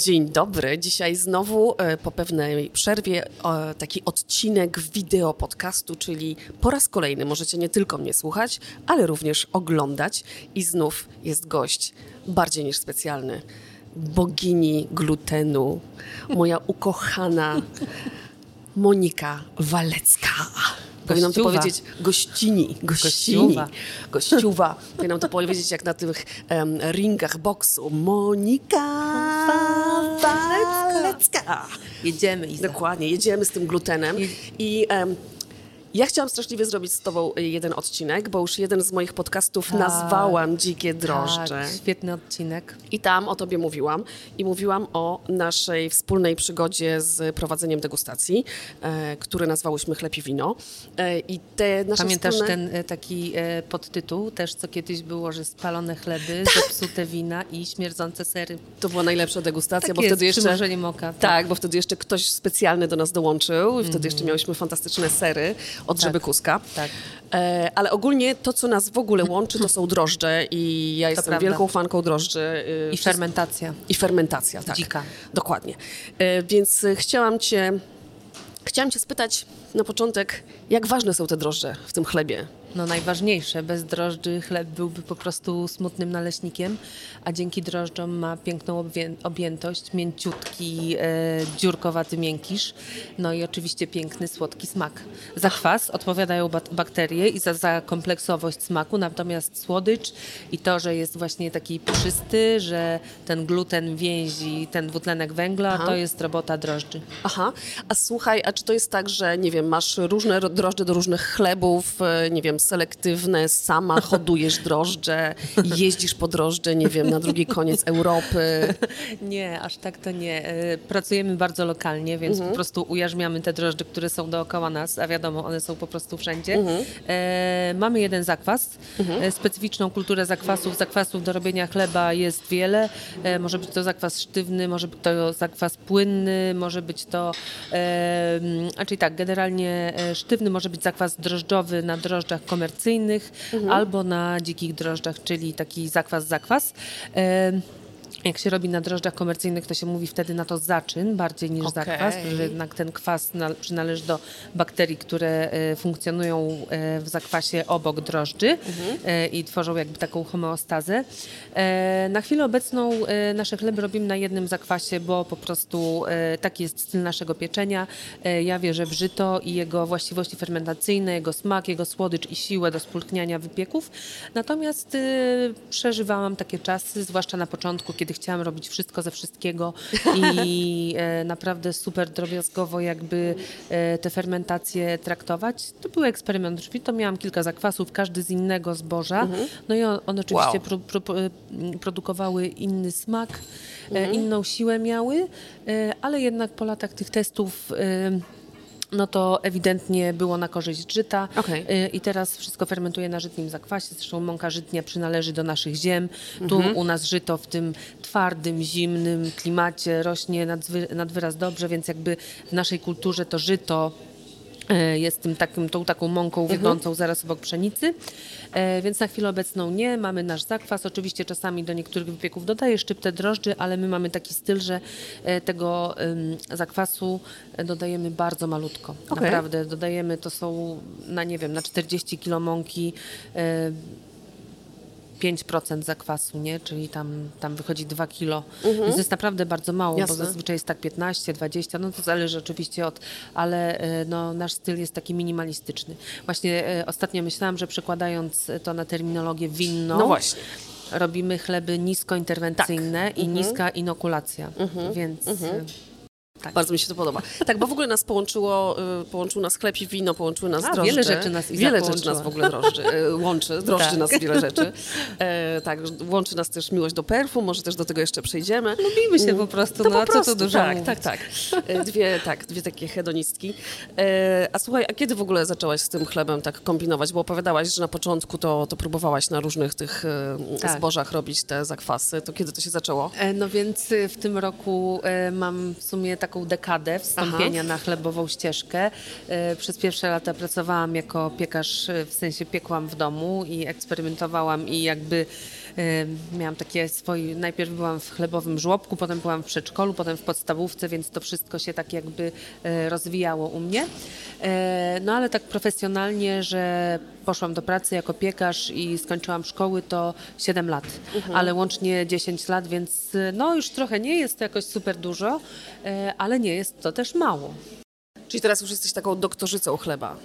Dzień dobry. Dzisiaj znowu e, po pewnej przerwie e, taki odcinek wideo podcastu, czyli po raz kolejny możecie nie tylko mnie słuchać, ale również oglądać. I znów jest gość bardziej niż specjalny. Bogini glutenu, moja ukochana Monika Walecka. Powinnam to powiedzieć gościni, gościni, gościuwa. Powinnam to powiedzieć jak na tych um, ringach boksu. Monika Walecka. Jedziemy. Iza. Dokładnie, jedziemy z tym glutenem. I um, ja chciałam straszliwie zrobić z tobą y, jeden odcinek, bo już jeden z moich podcastów tak, nazwałam Dzikie Drożdże. Tak, świetny odcinek. I tam o tobie mówiłam. I mówiłam o naszej wspólnej przygodzie z prowadzeniem degustacji, e, które nazwałyśmy Chleb i Wino. E, I te nasze Pamiętasz wspólne... ten e, taki e, podtytuł też, co kiedyś było, że spalone chleby, tak. zepsute wina i śmierdzące sery. To była najlepsza degustacja, tak bo jest, wtedy jeszcze... moka. Tak. tak, bo wtedy jeszcze ktoś specjalny do nas dołączył i wtedy mm. jeszcze miałyśmy fantastyczne sery od tak. Żeby Kuska. Tak. E, ale ogólnie to, co nas w ogóle łączy, to są drożdże i ja to jestem prawda. wielką fanką drożdży. E, I fermentacja. I fermentacja, tak. Dzika. Dokładnie. E, więc chciałam cię, chciałam cię spytać na początek, jak ważne są te drożdże w tym chlebie? No, najważniejsze. Bez drożdży chleb byłby po prostu smutnym naleśnikiem, a dzięki drożdżom ma piękną objętość, mięciutki, e, dziurkowaty miękisz, no i oczywiście piękny, słodki smak. Za kwas odpowiadają bakterie i za, za kompleksowość smaku, natomiast słodycz i to, że jest właśnie taki puszysty, że ten gluten więzi ten dwutlenek węgla, Aha. to jest robota drożdży. Aha, a słuchaj, a czy to jest tak, że nie wiem, masz różne drożdże do różnych chlebów, e, nie wiem, selektywne, sama hodujesz drożdże, jeździsz po drożdże, nie wiem, na drugi koniec Europy. Nie, aż tak to nie. E, pracujemy bardzo lokalnie, więc mhm. po prostu ujarzmiamy te drożdże, które są dookoła nas, a wiadomo, one są po prostu wszędzie. Mhm. E, mamy jeden zakwas, mhm. E, specyficzną kulturę zakwasów. Zakwasów do robienia chleba jest wiele. E, może być to zakwas sztywny, może być to zakwas płynny, może być to, e, czyli tak, generalnie e, sztywny może być zakwas drożdżowy na drożdżach komercyjnych mhm. albo na dzikich drożdżach, czyli taki zakwas, zakwas. Jak się robi na drożdżach komercyjnych, to się mówi wtedy na to zaczyn bardziej niż okay. zakwas, że jednak ten kwas przynależy do bakterii, które e, funkcjonują e, w zakwasie obok drożdży mhm. E, i tworzą jakby taką homeostazę. Na chwilę obecną nasze chleby robimy na jednym zakwasie, bo po prostu taki jest styl naszego pieczenia. Ja wierzę w żyto i jego właściwości fermentacyjne, jego smak, jego słodycz i siłę do spulchniania wypieków. Natomiast przeżywałam takie czasy, zwłaszcza na początku, kiedy kiedy chciałam robić wszystko ze wszystkiego i e, naprawdę super drobiazgowo jakby e, te fermentacje traktować. To był eksperyment drzwi, to miałam kilka zakwasów, każdy z innego zboża. Mhm. No i one oczywiście wow. pro, pro, e, produkowały inny smak, mhm. inną siłę miały, ale jednak po latach tych testów no to ewidentnie było na korzyść żyta okay. i teraz wszystko fermentuje na żytnim zakwasie. Zresztą mąka żytnia przynależy do naszych ziem. Tu mhm. u nas żyto w tym twardym, zimnym klimacie rośnie nad wyraz dobrze, więc jakby w naszej kulturze to żyto jest tym takim, tą taką mąką mhm. wiodącą zaraz obok pszenicy. E, więc na chwilę obecną nie. Mamy nasz zakwas. Oczywiście czasami do niektórych wypieków dodaję szczyptę drożdży, ale my mamy taki styl, że e, tego zakwasu dodajemy bardzo malutko. Okay. Naprawdę dodajemy, to są na nie wiem, na 40 kilo mąki 5% zakwasu, nie? czyli tam, tam wychodzi 2 kilo. Mhm. Więc jest naprawdę bardzo mało, Jasne. bo zazwyczaj jest tak 15, 20, no to zależy oczywiście od, ale e, no, nasz styl jest taki minimalistyczny. Właśnie e, ostatnio myślałam, że przekładając to na terminologię winną, no właśnie. robimy chleby niskointerwencyjne tak. i mhm. niska inokulacja, mhm. więc... Mhm. Tak. Bardzo mi się to podoba. Tak, bo w ogóle nas połączyło, y, połączył nas chleb i wino, połączyły nas A, drożdże. Wiele rzeczy nas Wiele rzeczy nas w ogóle drożdży, y, łączy, drożdży tak. nas wiele rzeczy. E, tak, łączy nas też miłość do perfum, może też do tego jeszcze przejdziemy. Lubimy się po prostu, to no po prostu, co tu dużo Tak, tak, tak. E, dwie, tak, dwie takie hedonistki. E, a słuchaj, a kiedy w ogóle zaczęłaś z tym chlebem tak kombinować? Bo opowiadałaś, że na początku to, to próbowałaś na różnych tych e, tak. zbożach robić te zakwasy. To kiedy to się zaczęło? E, no więc w tym roku e, mam w sumie tak taką dekadę wstąpienia Aha. na chlebową ścieżkę. E, przez pierwsze lata pracowałam jako piekarz, e, w sensie piekłam w domu i eksperymentowałam i jakby Miałam takie swoje, najpierw byłam w chlebowym żłobku, potem byłam w przedszkolu, potem w podstawówce, więc to wszystko się tak jakby e, rozwijało u mnie. E, no ale tak profesjonalnie, że poszłam do pracy jako piekarz i skończyłam szkoły, to 7 lat, mhm. ale łącznie 10 lat, więc no już trochę nie jest to jakoś super dużo, e, ale nie jest to też mało. Czyli teraz już jesteś taką doktorzycą chleba.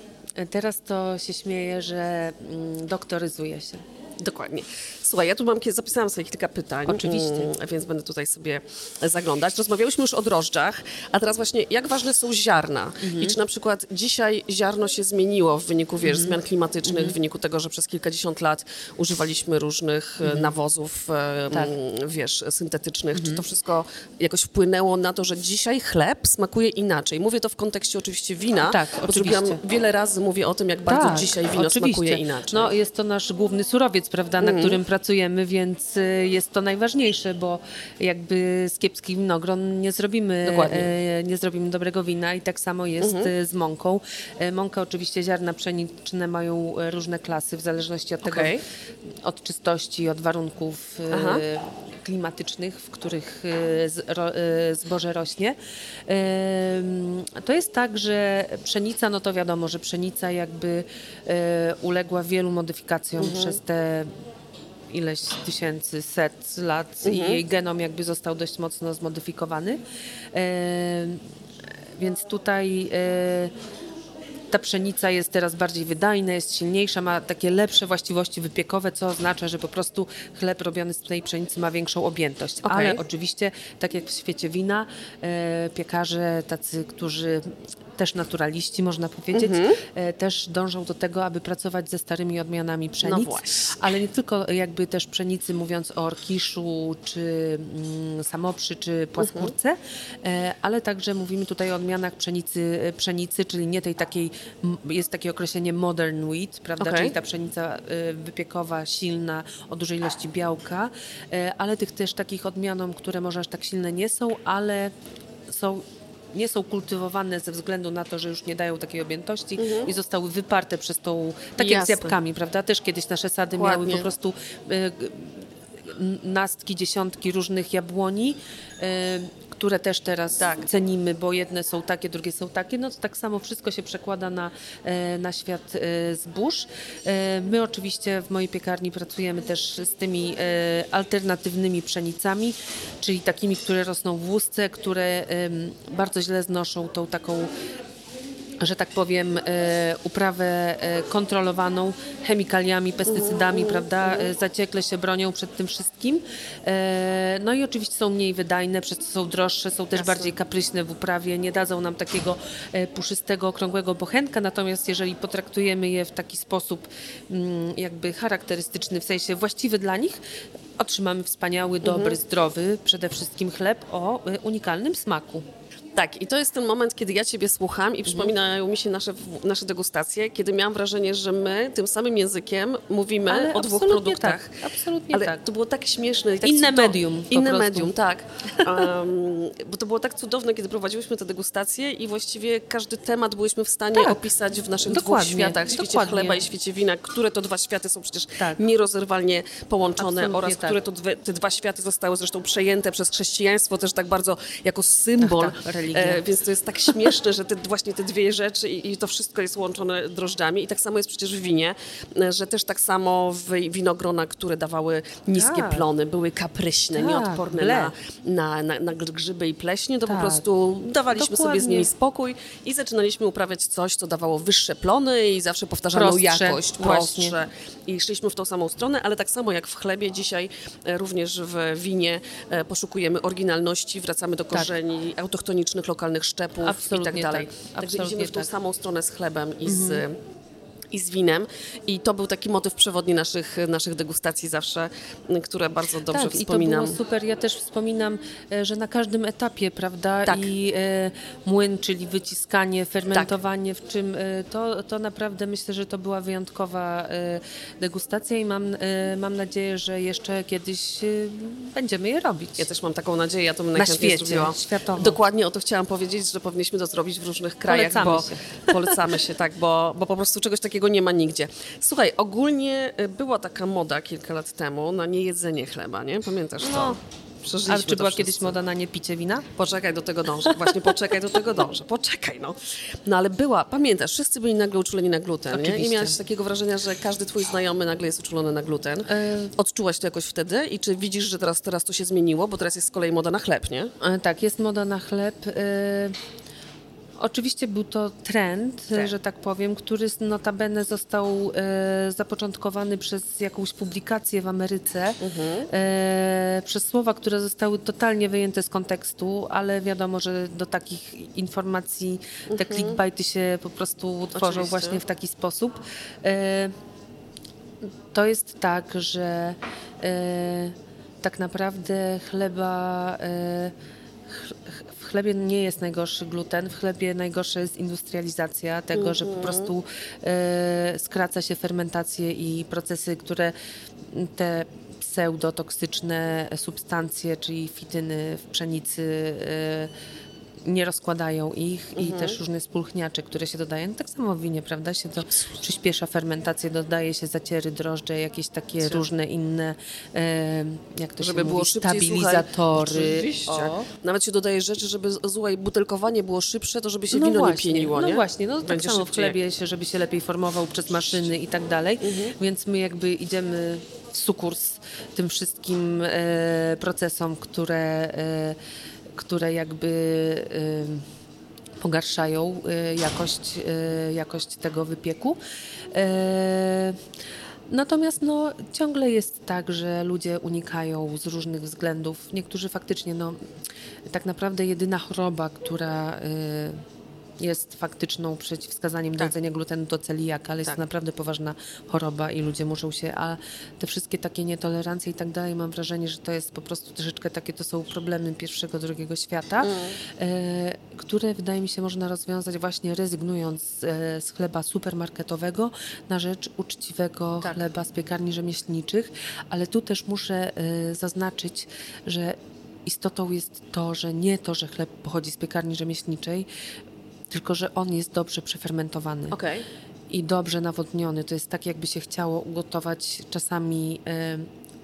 Teraz to się śmieję, że mm, doktoryzuję się. Dokładnie. Słuchaj, ja tu mam, zapisałam sobie kilka pytań. Oczywiście. Mm, więc będę tutaj sobie zaglądać. Rozmawiałyśmy już o drożdżach, a teraz właśnie jak ważne są ziarna? Mhm. I czy na przykład dzisiaj ziarno się zmieniło w wyniku, wiesz, mhm. zmian klimatycznych, mhm. w wyniku tego, że przez kilkadziesiąt lat używaliśmy różnych e, mhm. nawozów, e, tak. wiesz, syntetycznych. Czy to mhm. wszystko jakoś wpłynęło na to, że dzisiaj chleb smakuje inaczej? Mówię to w kontekście oczywiście wina, tak, bo oczywiście. wiele razy mówię o tym, jak bardzo tak, dzisiaj wino oczywiście. smakuje inaczej. No jest to nasz główny surowiec, prawda, na mhm. którym pracujemy, więc y, jest to najważniejsze, bo jakby z kiepskich winogron nie zrobimy, e, nie zrobimy dobrego wina i tak samo jest mhm. Y, z mąką. E, mąka oczywiście, ziarna pszeniczne mają różne klasy w zależności od tego, okay. od czystości, od warunków Aha. klimatycznych, w których zboże rośnie. To jest tak, że pszenica, no to wiadomo, że pszenica jakby uległa wielu modyfikacjom mhm. przez te ileś tysięcy, set lat mhm. i jej genom jakby został dość mocno zmodyfikowany. E, więc tutaj e, ta pszenica jest teraz bardziej wydajna, jest silniejsza, ma takie lepsze właściwości wypiekowe, co oznacza, że po prostu chleb robiony z tej pszenicy ma większą objętość. Okay. Ale oczywiście, tak jak w świecie wina, e, piekarze tacy, którzy też naturaliści, można powiedzieć, mhm. e, też dążą do tego, aby pracować ze starymi odmianami pszenic, no ale nie tylko jakby też pszenicy, mówiąc o orkiszu, czy mm, samoprzy, czy płaskórce, mhm. ale także mówimy tutaj o odmianach pszenicy, e, pszenicy, czyli nie tej takiej, jest takie określenie modern wheat, prawda, okay. czyli ta pszenica wypiekowa, silna, o dużej ilości białka, ale tych też takich odmianom, które może aż tak silne nie są, ale są nie są kultywowane ze względu na to, że już nie dają takiej objętości mhm. i zostały wyparte przez tą, tak jak z jabłkami, prawda? Też kiedyś nasze sady Dokładnie. miały po prostu y, nastki, dziesiątki różnych jabłoni, y, które też teraz tak. cenimy, bo jedne są takie, drugie są takie, no to tak samo wszystko się przekłada na, e, na świat e, zbóż. E, my oczywiście w mojej piekarni pracujemy też z tymi alternatywnymi pszenicami, czyli takimi, które rosną w łusce, które bardzo źle znoszą tą taką że tak powiem, e, uprawę e, kontrolowaną chemikaliami, pestycydami, prawda? E, zaciekle się bronią przed tym wszystkim. No i oczywiście są mniej wydajne, przez co są droższe, są też bardziej kapryśne w uprawie, nie dadzą nam takiego puszystego, okrągłego bochenka, natomiast jeżeli potraktujemy je w taki sposób mm, jakby charakterystyczny, w sensie właściwy dla nich, otrzymamy wspaniały, dobry, mhm. zdrowy, przede wszystkim chleb o unikalnym smaku. Tak, i to jest ten moment, kiedy ja Ciebie słucham i mhm. przypominają mi się nasze, nasze degustacje, kiedy miałam wrażenie, że my tym samym językiem mówimy Ale o dwóch produktach. Tak, absolutnie Ale tak. to było tak śmieszne. I tak inne medium. Inne medium, tak. Um, bo to było tak cudowne, kiedy prowadziłyśmy te degustacje i właściwie każdy temat byliśmy w stanie tak. opisać w naszych Dokładnie. dwóch światach, świecie Dokładnie. chleba i świecie wina, które to dwa światy są przecież tak. nierozerwalnie połączone absolutnie oraz tak. które to dwie, te dwa światy zostały zresztą przejęte przez chrześcijaństwo też tak bardzo jako symbol Tak, E, więc to jest tak śmieszne, że te, właśnie te dwie rzeczy i, i, to wszystko jest łączone drożdżami. I tak samo jest przecież w winie, e, że też tak samo w winogrona, które dawały niskie tak. plony, były kapryśne, tak, nieodporne na, na, na, na, grzyby i pleśnie, to tak. po prostu dawaliśmy Dokładnie. sobie z nimi spokój i zaczynaliśmy uprawiać coś, co dawało wyższe plony i zawsze powtarzaną prostsze, jakość, prostsze. I szliśmy w tą samą stronę, ale tak samo jak w chlebie, dzisiaj e, również w winie poszukujemy oryginalności, wracamy do tak. korzeni autochtonicznych, lokalnych szczepów Absolutnie i tak dalej. Tak. Także idziemy w tą tak. samą stronę z chlebem i z mhm i z winem. I to był taki motyw przewodni naszych, naszych degustacji zawsze, które bardzo dobrze tak, wspominam. i to było super. Ja też wspominam, e, że na każdym etapie, prawda, Tak. i e, młyn, czyli wyciskanie, fermentowanie, w czym e, to, to naprawdę myślę, że to była wyjątkowa e, degustacja i mam, e, mam nadzieję, że jeszcze kiedyś e, będziemy je robić. Ja też mam taką nadzieję, ja to bym najchętniej świecie, zrobiła. światowo. Dokładnie o to chciałam powiedzieć, że powinniśmy to zrobić w różnych krajach, Polecamy bo się. polecamy się, tak, bo, bo po prostu czegoś takiego nie ma nigdzie. Słuchaj, ogólnie y, była taka moda kilka lat temu na niejedzenie chleba, nie? Pamiętasz to? No. Przeżyliśmy A czy była kiedyś moda na niepicie wina? Poczekaj, do tego dążę. Właśnie poczekaj, do tego dążę. Poczekaj, no. No ale była, pamiętasz, wszyscy byli nagle uczuleni na gluten, nie? I Oczywiście. miałaś takiego wrażenia, że każdy twój znajomy nagle jest uczulony na gluten. E, Odczułaś to jakoś wtedy? I czy widzisz, że teraz, teraz to się zmieniło? Bo teraz jest z kolei moda na chleb, nie? E, Tak, jest moda na chleb. E, Oczywiście był to trend, że tak powiem, który notabene został e, zapoczątkowany przez jakąś publikację w Ameryce, e, przez słowa, które zostały totalnie wyjęte z kontekstu, ale wiadomo, że do takich informacji te clickbaity się po prostu tworzą Oczywiście. właśnie w taki sposób. E, to jest tak, że e, tak naprawdę chleba. Chlebie nie jest najgorszy gluten, w chlebie najgorsza jest industrializacja tego, że po prostu e, skraca się fermentację i procesy, które te pseudotoksyczne substancje, czyli fityny w pszenicy e, nie rozkładają ich i też różne spulchniacze, które się dodają. Tak samo w winie, prawda, się to przyspiesza fermentację, dodaje się zaciery, drożdże, jakieś takie różne inne, e, jak to żeby się było mówi, szybciej, stabilizatory. Słuchaj. Nawet się dodaje rzeczy, żeby słuchaj, butelkowanie było szybsze, to żeby się No wino właśnie, nie pieniło, no nie? właśnie, no tak Będzie samo w chlebie się, żeby się lepiej formował przez maszyny i tak dalej, Mhm. więc my jakby idziemy w sukurs tym wszystkim e, procesom, które, e, które jakby e, pogarszają e, jakość, e, jakość tego wypieku. Natomiast no, ciągle jest tak, że ludzie unikają z różnych względów. Niektórzy faktycznie, no, tak naprawdę jedyna choroba, która y, jest faktyczną przeciwwskazaniem do jedzenia glutenu to celiaka, ale jest Tak. to naprawdę poważna choroba i ludzie muszą się, a te wszystkie takie nietolerancje i tak dalej, mam wrażenie, że to jest po prostu troszeczkę takie, to są problemy pierwszego, drugiego świata, e, które wydaje mi się można rozwiązać właśnie rezygnując e, z chleba supermarketowego na rzecz uczciwego Tak. chleba z piekarni rzemieślniczych, ale tu też muszę e, zaznaczyć, że istotą jest to, że nie to, że chleb pochodzi z piekarni rzemieślniczej, tylko że on jest dobrze przefermentowany Okej. i dobrze nawodniony. To jest tak, jakby się chciało ugotować czasami.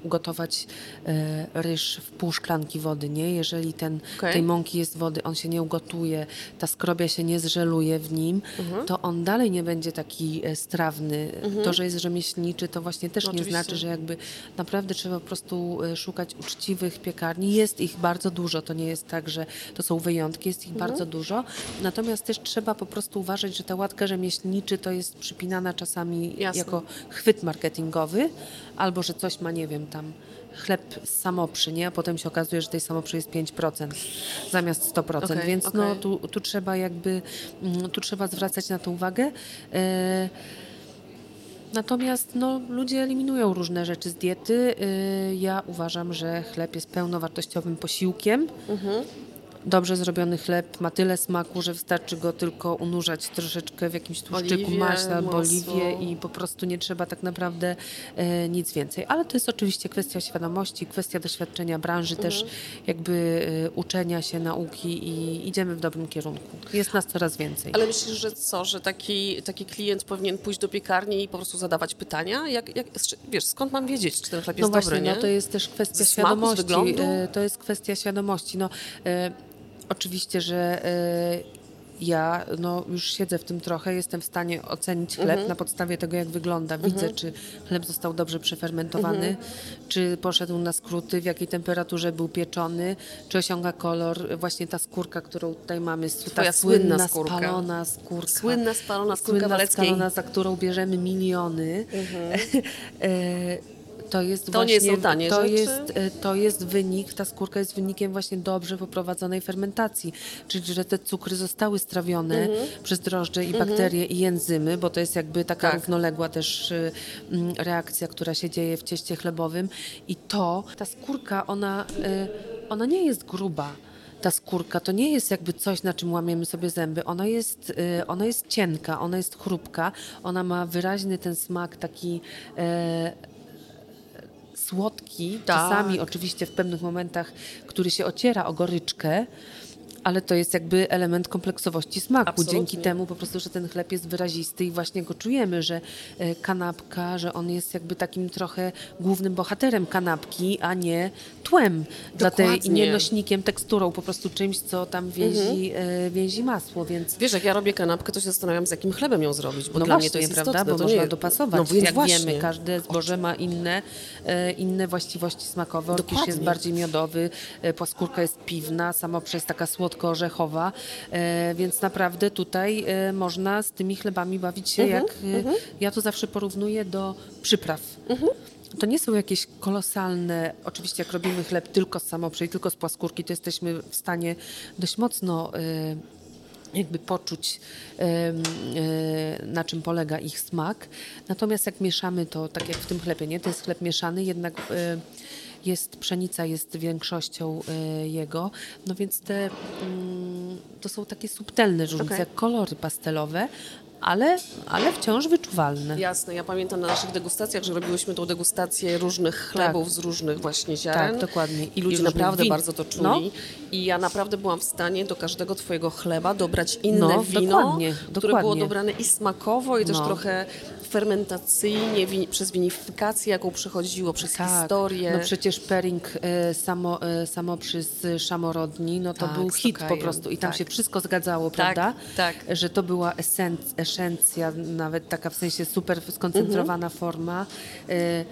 Ugotować e, ryż w pół szklanki wody, nie? Jeżeli ten, Okej. tej mąki jest wody, on się nie ugotuje, ta skrobia się nie zżeluje w nim, to on dalej nie będzie taki e, strawny. To, że jest rzemieślniczy, to właśnie też nie Oczywiście. znaczy, że jakby naprawdę trzeba po prostu e, szukać uczciwych piekarni. Jest ich bardzo dużo, to nie jest tak, że to są wyjątki, jest ich bardzo dużo. Natomiast też trzeba po prostu uważać, że ta łatka rzemieślniczy to jest przypinana czasami Jasne. jako chwyt marketingowy, albo że coś ma, nie wiem, tam chleb z samoprzy, nie? A potem się okazuje, że tej samoprzy jest 5% zamiast 100%, Okej, więc no okej. tu, tu trzeba jakby, mm, tu trzeba zwracać na to uwagę. E, Natomiast no, ludzie eliminują różne rzeczy z diety. Y, Ja uważam, że chleb jest pełnowartościowym posiłkiem. Dobrze zrobiony chleb ma tyle smaku, że wystarczy go tylko unurzać troszeczkę w jakimś tłuszczyku, Oliwie, maśle albo oliwie i po prostu nie trzeba tak naprawdę e, nic więcej. Ale to jest oczywiście kwestia świadomości, kwestia doświadczenia branży, też jakby e, uczenia się, nauki i idziemy w dobrym kierunku. Jest nas coraz więcej. Ale myślisz, że co, że taki, taki klient powinien pójść do piekarni i po prostu zadawać pytania? Jak, jak, wiesz, skąd mam wiedzieć, czy ten chleb No jest właśnie, dobry, no to jest też kwestia Ze smaku, świadomości. wyglądu? e, To jest kwestia świadomości. No, e, oczywiście, że e, ja no, już siedzę w tym trochę, jestem w stanie ocenić chleb Mhm. na podstawie tego, jak wygląda. Widzę, czy chleb został dobrze przefermentowany, Mhm. czy poszedł na skróty, w jakiej temperaturze był pieczony, czy osiąga kolor. Właśnie ta skórka, którą tutaj mamy, ta Twoja słynna słynna skórka. spalona skórka. Słynna spalona skórka Słynna waleckiej. spalona, za którą bierzemy miliony. Mhm. E, To jest To właśnie, nie są tanie to rzeczy? jest, e, to jest wynik, ta skórka jest wynikiem właśnie dobrze poprowadzonej fermentacji, czyli że te cukry zostały strawione Mhm. przez drożdże i bakterie i enzymy, bo to jest jakby taka Tak. równoległa też y, reakcja, która się dzieje w cieście chlebowym i to, ta skórka, ona, y, ona nie jest gruba. Ta skórka to nie jest jakby coś, na czym łamiemy sobie zęby. Ona jest, y, ona jest cienka, ona jest chrupka, ona ma wyraźny ten smak taki e, słodki, Tak. czasami oczywiście w pewnych momentach, który się ociera o goryczkę, ale to jest jakby element kompleksowości smaku. Absolutnie. Dzięki temu po prostu, że ten chleb jest wyrazisty i właśnie go czujemy, że e, kanapka, że on jest jakby takim trochę głównym bohaterem kanapki, a nie tłem dla tej i Dokładnie. nie nośnikiem, teksturą, po prostu czymś, co tam więzi, e, więzi masło, więc Wiesz, jak ja robię kanapkę, to się zastanawiam, z jakim chlebem ją zrobić, bo no dla właśnie, mnie to jest prawda, istotne. bo można nie... dopasować. No więc Jak właśnie. wiemy, każde zboże ma inne, e, inne właściwości smakowe. Orkisz jest Dokładnie. bardziej miodowy, płaskórka jest piwna, sama przez taka słodko-orzechowa, e, więc naprawdę tutaj e, można z tymi chlebami bawić się Mhm, jak... E, ja to zawsze porównuję do przypraw. Mhm. To nie są jakieś kolosalne, oczywiście jak robimy chleb tylko z samoprzej, tylko z płaskórki, to jesteśmy w stanie dość mocno jakby poczuć, na czym polega ich smak. Natomiast jak mieszamy to, tak jak w tym chlebie, nie? to jest chleb mieszany, jednak jest pszenica jest większością e, jego, no więc te, mm, to są takie subtelne różnice, jak kolory pastelowe, ale, ale wciąż wyczuwalne. Jasne, ja pamiętam na naszych degustacjach, że robiłyśmy tą degustację różnych chlebów z różnych właśnie ziaren. Tak, dokładnie. I I ludzie różnych naprawdę win. bardzo to czuli. No. I ja naprawdę byłam w stanie do każdego twojego chleba dobrać inne No, wino, dokładnie, które było dokładnie. dobrane i smakowo, i też No. trochę fermentacyjnie, wi- przez winifikację, jaką przechodziło, przez historię. No przecież pairing e, samo, e, samo przez szamorodni, no to Tak, był hit po prostu i tam tak. się wszystko zgadzało, Tak, prawda? tak. Że to była esenc- esencja, nawet taka w sensie super skoncentrowana Mhm. forma. e,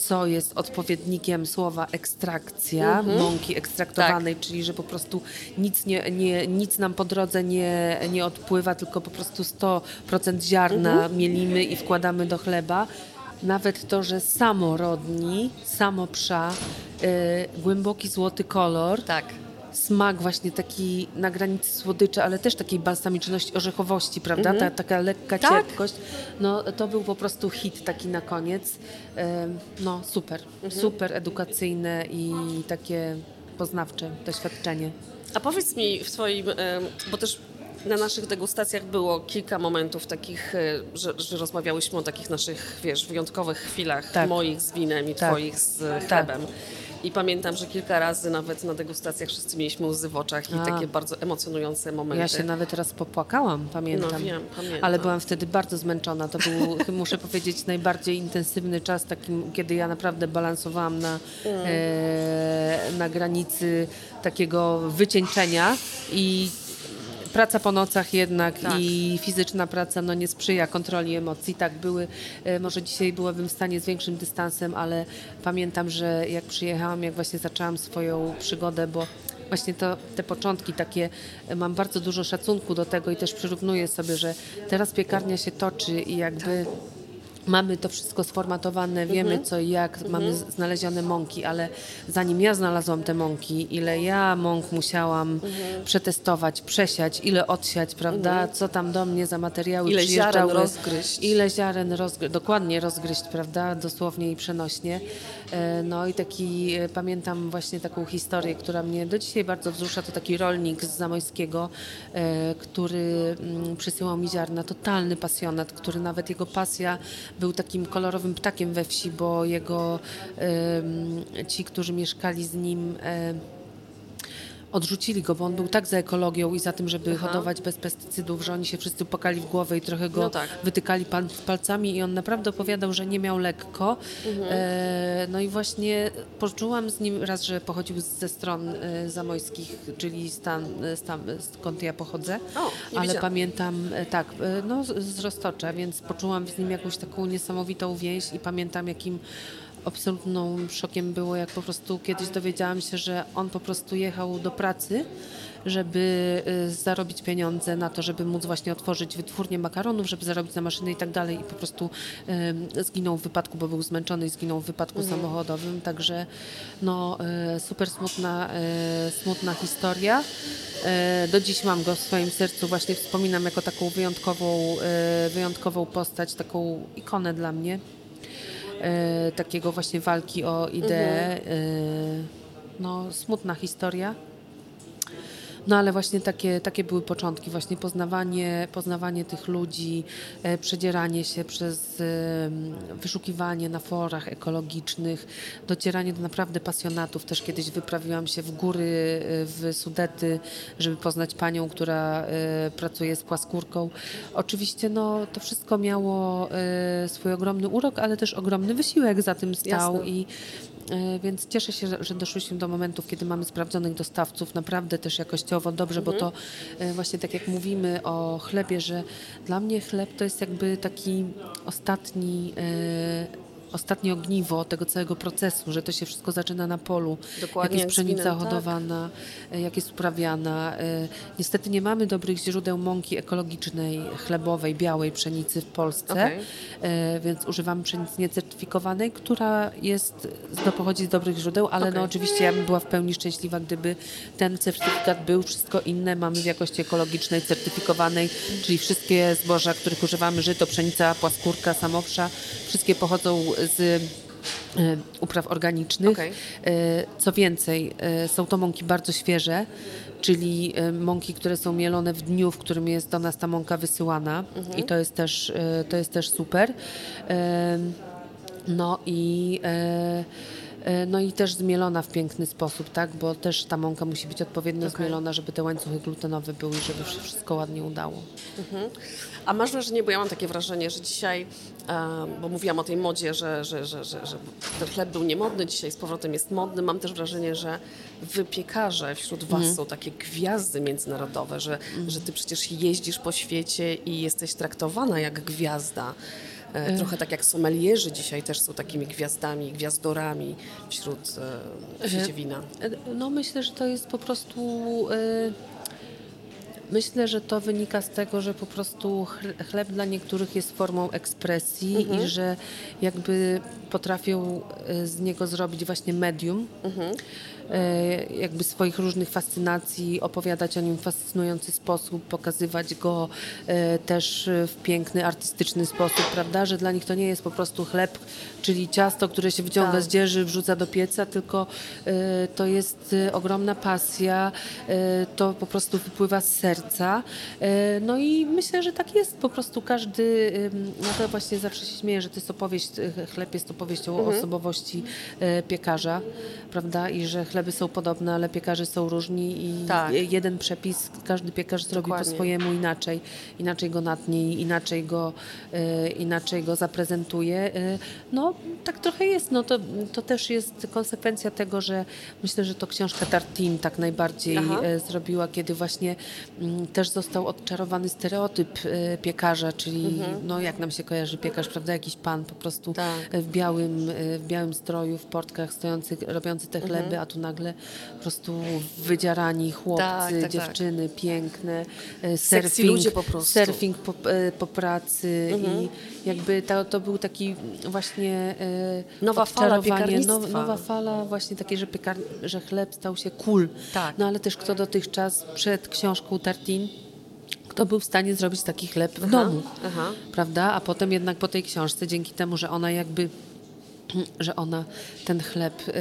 co jest odpowiednikiem słowa ekstrakcja, Mhm. mąki ekstraktowanej, Tak. czyli że po prostu nic, nie, nie, nic nam po drodze nie, nie odpływa, tylko po prostu 100% ziarna Mhm. mielimy i wkładamy do chleba. Nawet to, że samorodni, samopsza, y, głęboki złoty kolor, Tak. Smak właśnie taki na granicy słodyczy, ale też takiej balsamiczności, orzechowości, prawda? Ta, taka lekka. Tak. cierpkość. No to był po prostu hit taki na koniec. No super, Mhm. super edukacyjne i takie poznawcze doświadczenie. A powiedz mi w twoim, em, bo też na naszych degustacjach było kilka momentów takich, e, że, że rozmawiałyśmy o takich naszych, wiesz, wyjątkowych chwilach Tak. moich z winem i Tak. twoich z Tak. chlebem. I pamiętam, że kilka razy nawet na degustacjach wszyscy mieliśmy łzy w oczach i A. takie bardzo emocjonujące momenty. Ja się nawet raz popłakałam, pamiętam. No wiem, pamiętam. Ale byłam wtedy bardzo zmęczona. To był, muszę powiedzieć, najbardziej intensywny czas, takim, kiedy ja naprawdę balansowałam na, Mm. e, na granicy takiego wycieńczenia i praca po nocach jednak Tak. i fizyczna praca no, nie sprzyja kontroli emocji. Tak były, e, może dzisiaj byłabym w stanie z większym dystansem, ale pamiętam, że jak przyjechałam, jak właśnie zaczęłam swoją przygodę, bo właśnie to, te początki takie, e, mam bardzo dużo szacunku do tego i też przyrównuję sobie, że teraz piekarnia się toczy i jakby mamy to wszystko sformatowane, wiemy co i jak, mamy z- znalezione mąki, ale zanim ja znalazłam te mąki, ile ja mąk musiałam przetestować, przesiać, ile odsiać, prawda, co tam do mnie za materiały Ile ziaren przyjeżdżały, rozgryźć. ile ziaren rozgryźć, dokładnie rozgryźć, prawda, dosłownie i przenośnie. E, No i taki, e, pamiętam właśnie taką historię, która mnie do dzisiaj bardzo wzrusza, to taki rolnik z Zamojskiego, e, który mm, przysyłał mi ziarna, totalny pasjonat, który nawet jego pasja był takim kolorowym ptakiem we wsi, bo jego, ci, którzy mieszkali z nim, odrzucili go, bo on był tak za ekologią i za tym, żeby Aha. hodować bez pestycydów, że oni się wszyscy pokali w głowę i trochę go No tak. wytykali palcami i on naprawdę opowiadał, że nie miał lekko. Mhm. E, no i właśnie poczułam z nim raz, że pochodził ze stron e, zamojskich, czyli stan, e, stan, skąd ja pochodzę. O, Ale wiedziałam. pamiętam, e, tak, no z, z Roztocza, więc poczułam z nim jakąś taką niesamowitą więź i pamiętam jakim absolutną szokiem było, jak po prostu kiedyś dowiedziałam się, że on po prostu jechał do pracy żeby y, zarobić pieniądze na to, żeby móc właśnie otworzyć wytwórnię makaronów, żeby zarobić na maszyny i tak dalej i po prostu y, zginął w wypadku, bo był zmęczony i zginął w wypadku mhm. samochodowym, także no y, super smutna, smutna historia. Do dziś mam go w swoim sercu, właśnie wspominam jako taką wyjątkową, wyjątkową postać, taką ikonę dla mnie. Takiego właśnie walki o ideę. Mhm. No, smutna historia. No ale właśnie takie, takie były początki, właśnie poznawanie, poznawanie tych ludzi, e, przedzieranie się przez e, wyszukiwanie na forach ekologicznych, docieranie do naprawdę pasjonatów. Też kiedyś wyprawiłam się w góry, e, w Sudety, żeby poznać panią, która pracuje z płaskórką. Oczywiście no, to wszystko miało swój ogromny urok, ale też ogromny wysiłek za tym stał Jasne. i więc cieszę się, że doszliśmy do momentów, kiedy mamy sprawdzonych dostawców, naprawdę też jakościowo dobrze, mhm. bo to e, właśnie tak jak mówimy o chlebie, że dla mnie chleb to jest jakby taki ostatni e, ostatnie ogniwo tego całego procesu, że to się wszystko zaczyna na polu. Dokładnie, jak jest pszenica tak. hodowana, tak. jak jest uprawiana. E, niestety nie mamy dobrych źródeł mąki ekologicznej, chlebowej, białej pszenicy w Polsce, okay. więc używamy pszenicy niecertyfikowanej, która jest, to pochodzi z dobrych źródeł, ale okay. no oczywiście ja bym była w pełni szczęśliwa, gdyby ten certyfikat był, wszystko inne mamy w jakości ekologicznej, certyfikowanej, czyli wszystkie zboża, których używamy, żyto, pszenica, płaskórka, samowsza, wszystkie pochodzą z e, upraw organicznych. Okay. E, co więcej, e, są to mąki bardzo świeże, czyli mąki, które są mielone w dniu, w którym jest do nas ta mąka wysyłana mhm. i to jest też, to jest też super. No i no i też zmielona w piękny sposób, tak? Bo też ta mąka musi być odpowiednio okay. zmielona, żeby te łańcuchy glutenowe były, żeby wszystko ładnie udało. Mhm. A masz wrażenie, bo ja mam takie wrażenie, że dzisiaj, bo mówiłam o tej modzie, że, że, że, że, ten chleb był niemodny, dzisiaj z powrotem jest modny. Mam też wrażenie, że wypiekarze wśród Was mm. są takie gwiazdy międzynarodowe, że, mm. że Ty przecież jeździsz po świecie i jesteś traktowana jak gwiazda. E, trochę tak jak sommelierzy dzisiaj też są takimi gwiazdami, gwiazdorami wśród e, w świecie wina. No myślę, że to jest po prostu Myślę, że to wynika z tego, że po prostu chleb dla niektórych jest formą ekspresji mhm. i że jakby potrafią e, z niego zrobić właśnie medium. Mhm. E, jakby swoich różnych fascynacji, opowiadać o nim w fascynujący sposób, pokazywać go e, też w piękny, artystyczny sposób, prawda? Że dla nich to nie jest po prostu chleb, czyli ciasto, które się wyciąga tak. z dzieży, wrzuca do pieca, tylko e, to jest ogromna pasja, to po prostu wypływa z serca. No i myślę, że tak jest po prostu każdy, no to właśnie zawsze się śmieję, że to jest opowieść, chleb jest opowieścią mhm. o osobowości piekarza, prawda? I że chleb chleby są podobne, ale piekarze są różni i tak. jeden przepis każdy piekarz zrobi Dokładnie. po swojemu inaczej. Inaczej go natnie, inaczej go, e, inaczej go zaprezentuje. E, no tak trochę jest. No, to, to też jest konsekwencja tego, że myślę, że to książka Tartin tak najbardziej e, zrobiła, kiedy właśnie mm, też został odczarowany stereotyp piekarza, czyli mhm. no jak nam się kojarzy piekarz, prawda, jakiś pan po prostu tak. w, białym, w białym stroju, w portkach stojący, robiący te chleby, mhm. a tu nagle nagle po prostu wydzierani chłopcy, tak, tak, tak. dziewczyny tak. piękne, e, surfing, po prostu. surfing po, e, po pracy mhm. i jakby to, to był taki właśnie e, nowa fala now, nowa fala właśnie takiej, że, piekar, że chleb stał się cool. Tak. No ale też kto dotychczas przed książką Tartin kto był w stanie zrobić taki chleb w aha, domu, aha. prawda? A potem jednak po tej książce, dzięki temu, że ona jakby że ona ten chleb y,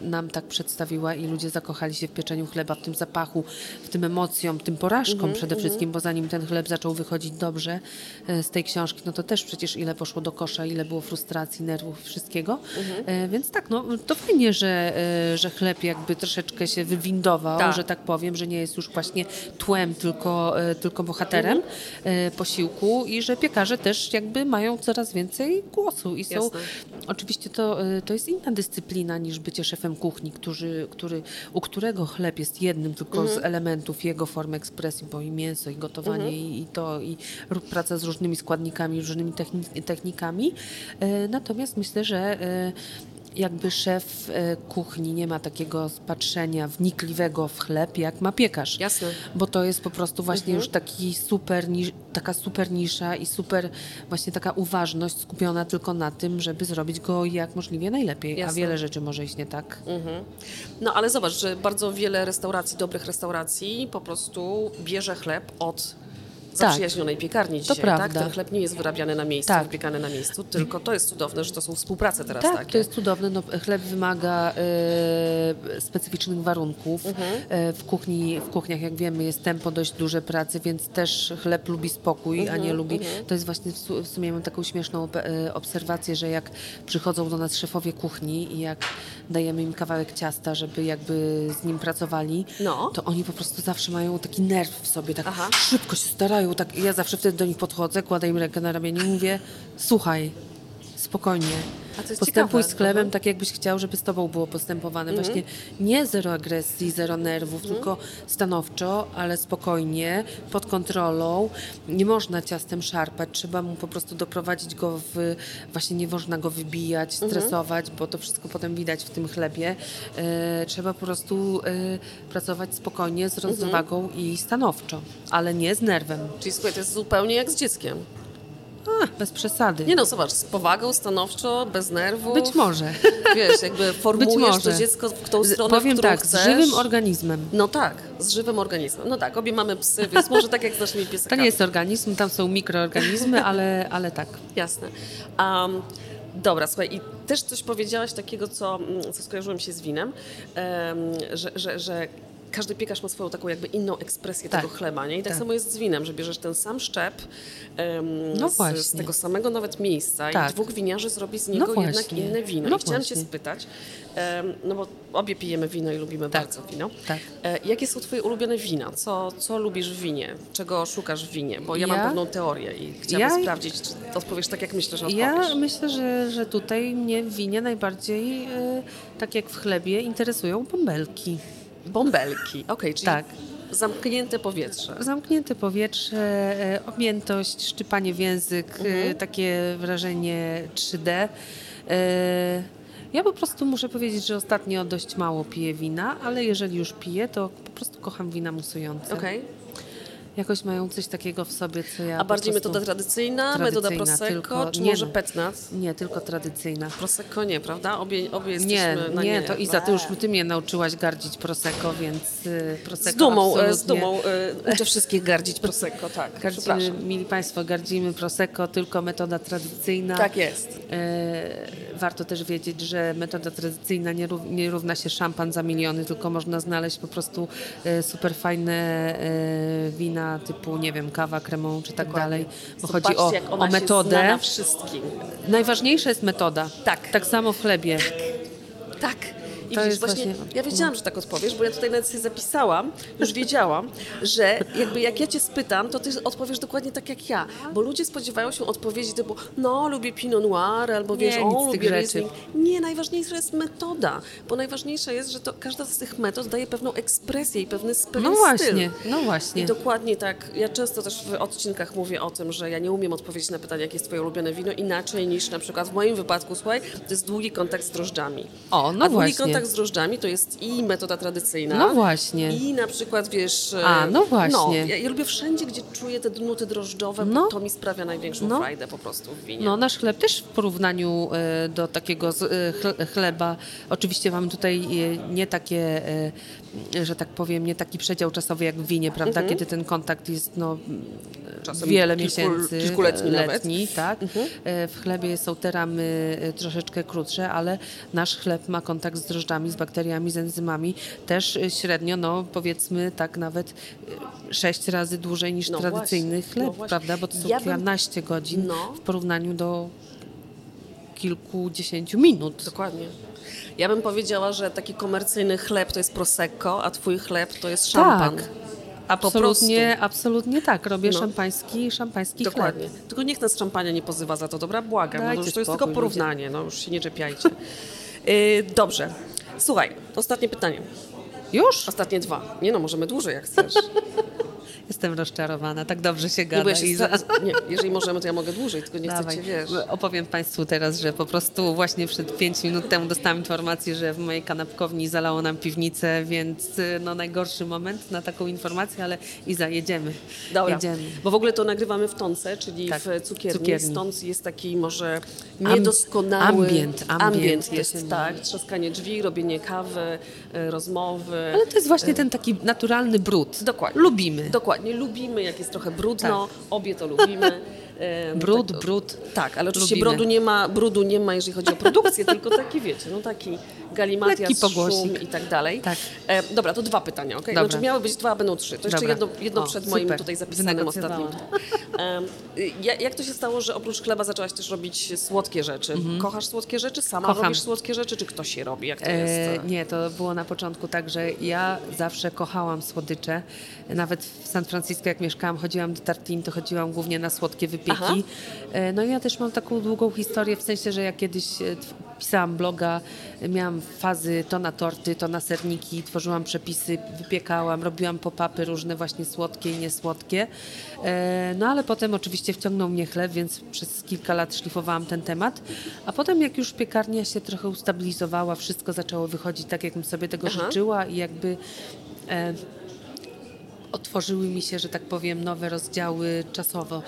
nam tak przedstawiła i ludzie zakochali się w pieczeniu chleba, w tym zapachu, w tym emocjom, tym porażkom mm -hmm, przede wszystkim, mm -hmm. bo zanim ten chleb zaczął wychodzić dobrze y, z tej książki, no to też przecież ile poszło do kosza, ile było frustracji, nerwów, wszystkiego. Mm -hmm. więc tak, no to fajnie, że, że chleb jakby troszeczkę się wywindował, tak. że tak powiem, że nie jest już właśnie tłem, tylko, tylko bohaterem mhm. posiłku i że piekarze też jakby mają coraz więcej głosu i są Jasne. oczywiście oczywiście to, y, to jest inna dyscyplina niż bycie szefem kuchni, który, który, u którego chleb jest jednym tylko mhm. z elementów jego formy ekspresji, bo i mięso, i gotowanie, mhm. i, i, to, i praca z różnymi składnikami, różnymi technikami. Y, natomiast myślę, że y, jakby szef e, kuchni nie ma takiego patrzenia wnikliwego w chleb, jak ma piekarz. Jasne. Bo to jest po prostu właśnie już taki super, taka super nisza i super właśnie taka uważność skupiona tylko na tym, żeby zrobić go jak możliwie najlepiej. A Jasne. wiele rzeczy może iść nie tak. No ale zobacz, że bardzo wiele restauracji, dobrych restauracji po prostu bierze chleb od zaprzyjaźnionej piekarni dzisiaj, tak? prawda. Ten chleb nie jest wyrabiany na miejscu, Tak. wypiekany na miejscu, tylko to jest cudowne, że to są współprace teraz Tak, takie. to jest cudowne. No, chleb wymaga e, specyficznych warunków. Mhm. E, w, kuchni, w kuchniach, jak wiemy, jest tempo dość duże pracy, więc też chleb lubi spokój, a Mhm, nie lubi... To jest właśnie, w su- w sumie mam taką śmieszną e, obserwację, że jak przychodzą do nas szefowie kuchni i jak dajemy im kawałek ciasta, żeby jakby z nim pracowali, No. to oni po prostu zawsze mają taki nerw w sobie, tak Aha. szybko się starają. Tak, ja zawsze wtedy do nich podchodzę, kładę im rękę na ramieniu i mówię, słuchaj, spokojnie. Postępuj ciekawe. z chlebem Mhm. tak, jakbyś chciał, żeby z tobą było postępowane. Właśnie nie zero agresji, zero nerwów, Mhm. tylko stanowczo, ale spokojnie, pod kontrolą. Nie można ciastem szarpać, trzeba mu po prostu doprowadzić go w... Właśnie nie można go wybijać, Mhm. stresować, bo to wszystko potem widać w tym chlebie. E, trzeba po prostu e, pracować spokojnie, z rozwagą i stanowczo, ale nie z nerwem. Czyli słuchaj, to jest zupełnie jak z dzieckiem. Bez przesady. Nie no, zobacz, z powagą, stanowczo, bez nerwu. Być może. Wiesz, jakby formujesz to dziecko w tą stronę, Powiem w tak, chcesz. z żywym organizmem. No tak, z żywym organizmem. No tak, obie mamy psy, więc może tak jak z naszymi To piesakami. nie jest organizm, tam są mikroorganizmy, ale, ale tak. Jasne. Um, dobra, słuchaj, i też coś powiedziałaś takiego, co, co skojarzyło mi się z winem, em, że, że, że każdy piekarz ma swoją taką jakby inną ekspresję Tak. tego chleba, nie? I tak, Tak. samo jest z winem, że bierzesz ten sam szczep em, No z, z tego samego nawet miejsca Tak. i dwóch winiarzy zrobi z niego No jednak inne wino. No I chciałam cię właśnie. spytać, em, no bo obie pijemy wino i lubimy Tak. bardzo wino. Tak. E, jakie są twoje ulubione wina? Co, co lubisz w winie? Czego szukasz w winie? Bo ja, mam Ja- pewną teorię i chciałabym Ja- sprawdzić, czy odpowiesz tak, jak myślę, że odpowiesz. Ja myślę, że, że tutaj mnie w winie najbardziej, e, tak jak w chlebie, interesują bąbelki. Bąbelki, okej, czyli Tak. zamknięte powietrze. Zamknięte powietrze, e, objętość, szczypanie w język, e, takie wrażenie 3D. E, Ja po prostu muszę powiedzieć, że ostatnio dość mało piję wina, ale jeżeli już piję, to po prostu kocham wina musujące. Okej. Jakoś mają coś takiego w sobie, co ja A bardziej metoda tradycyjna, metoda Tradycyjna, prosecco, tylko- czy nie może no. petnat? Nie, tylko tradycyjna. Prosecco nie, prawda? Obie, obie jesteśmy Nie, na nie, nie. to Iza, ty już ty mnie nauczyłaś gardzić Prosecco, więc y, Prosecco Z dumą, z absolutnie- dumą e, uczę wszystkich gardzić Prosecco, tak. Gardzimy, mili Państwo, gardzimy Prosecco, tylko metoda tradycyjna. Tak jest. Warto też wiedzieć, że metoda tradycyjna nie, nie równa się szampan za miliony, tylko można znaleźć po prostu e, super fajne wina typu, nie wiem, kawa kremą czy tak dalej. Bo Zobaczcie, chodzi o, o metodę. na wszystkim. Najważniejsza jest metoda. Tak. Tak samo w chlebie. Tak. I To widzisz, właśnie, właśnie- ja wiedziałam, że tak odpowiesz, bo ja tutaj nawet sobie zapisałam, już wiedziałam, że jakby jak ja cię spytam, to ty odpowiesz dokładnie tak jak ja, bo ludzie spodziewają się odpowiedzi typu, no lubię Pinot Noir, albo wiesz, Nie, o lubię. Riesling. Nie, najważniejsza jest metoda, bo najważniejsze jest, że to każda z tych metod daje pewną ekspresję i pewny pewien No styl. właśnie, no właśnie. I dokładnie tak. Ja często też w odcinkach mówię o tym, że ja nie umiem odpowiedzieć na pytanie, jakie jest twoje ulubione wino, inaczej niż na przykład w moim wypadku, słuchaj, to jest długi kontakt z drożdżami. O, no A długi właśnie. Kontakt z drożdżami to jest i metoda tradycyjna. No właśnie. I na przykład, wiesz... e, A, no właśnie. No, ja, ja lubię wszędzie, gdzie czuję te nuty drożdżowe, bo No. to mi sprawia największą No. frajdę po prostu w winie. No, nasz chleb też w porównaniu e, do takiego e, chle- chleba, oczywiście mamy tutaj nie takie, że tak powiem, nie taki przedział czasowy jak w winie, prawda, kiedy ten kontakt jest no, Mhm. Czasem wiele kilku- miesięcy, kilkuletni nawet. Mhm. letni, tak. E, W chlebie są te ramy troszeczkę krótsze, ale nasz chleb ma kontakt z drożdżami, z bakteriami, z enzymami, też e, średnio, no powiedzmy tak nawet e, sześć razy dłużej niż No tradycyjny właśnie, chleb, no prawda, bo to są Ja bym- kilkanaście godzin No. w porównaniu do kilkudziesięciu minut. Dokładnie. Ja bym powiedziała, że taki komercyjny chleb to jest prosecco, a twój chleb to jest szampan. Tak. Po Absolutnie, absolutnie tak. Robię No. szampański, szampański Dokładnie. chleb. Tylko niech nas szampania nie pozywa za to, dobra? Błagam. No, Dajcie już to jest tylko ludzie. porównanie, no już się nie czepiajcie. Yy, dobrze. Słuchaj, ostatnie pytanie. Już? Ostatnie dwa. Nie no, możemy dłużej jak chcesz. Jestem rozczarowana, tak dobrze się gada. Nie, Iza. nie, jeżeli możemy, to ja mogę dłużej, tylko nie Dawaj. chcę cię, wiesz. Opowiem Państwu teraz, że po prostu właśnie przed 5 minut temu dostałam informację, że w mojej kanapkowni zalało nam piwnicę, więc y, no najgorszy moment na taką informację, ale Iza, jedziemy. Dobra, Jedziemy. bo w ogóle to nagrywamy w Tonce, czyli Tak, w cukierni. cukierni. Stąd jest taki może niedoskonały... ambient, ambient ambient jest, tak. Trzaskanie drzwi, robienie kawy, e, rozmowy. Ale to jest właśnie ten taki naturalny brud. Dokładnie. Lubimy. Dokładnie, lubimy, jak jest trochę brudno, obie to lubimy. E, Brud, tak, brud. Tak, ale oczywiście Lubimy. brodu nie ma, brudu nie ma, jeżeli chodzi o produkcję, tylko taki, wiecie, no taki galimatias, szum i tak dalej. Tak. E, dobra, to dwa pytania, okej? Dobra. Znaczy miały być dwa, a będą trzy. To jeszcze Dobra. jedno, jedno O, przed moim super. tutaj zapisanym ostatnim. Ja- jak to się stało, że oprócz chleba zaczęłaś też robić słodkie rzeczy? Kochasz słodkie rzeczy? Sama Mhm. Kocham. robisz słodkie rzeczy, czy ktoś je robi? Jak to E, jest? nie, to było na początku tak, że ja zawsze kochałam słodycze. Nawet w San Francisco, jak mieszkałam, chodziłam do Tartin, to chodziłam głównie na słodkie wypieki. Aha. E, no i ja też mam taką długą historię, w sensie, że ja kiedyś e, pisałam bloga, miałam fazy to na torty, to na serniki, tworzyłam przepisy, wypiekałam, robiłam pop-upy różne właśnie słodkie i niesłodkie. E, No ale potem oczywiście wciągnął mnie chleb, więc przez kilka lat szlifowałam ten temat. A potem jak już piekarnia się trochę ustabilizowała, wszystko zaczęło wychodzić tak, jakbym sobie tego Aha. życzyła i jakby otworzyły mi się, że tak powiem, nowe rozdziały czasowo.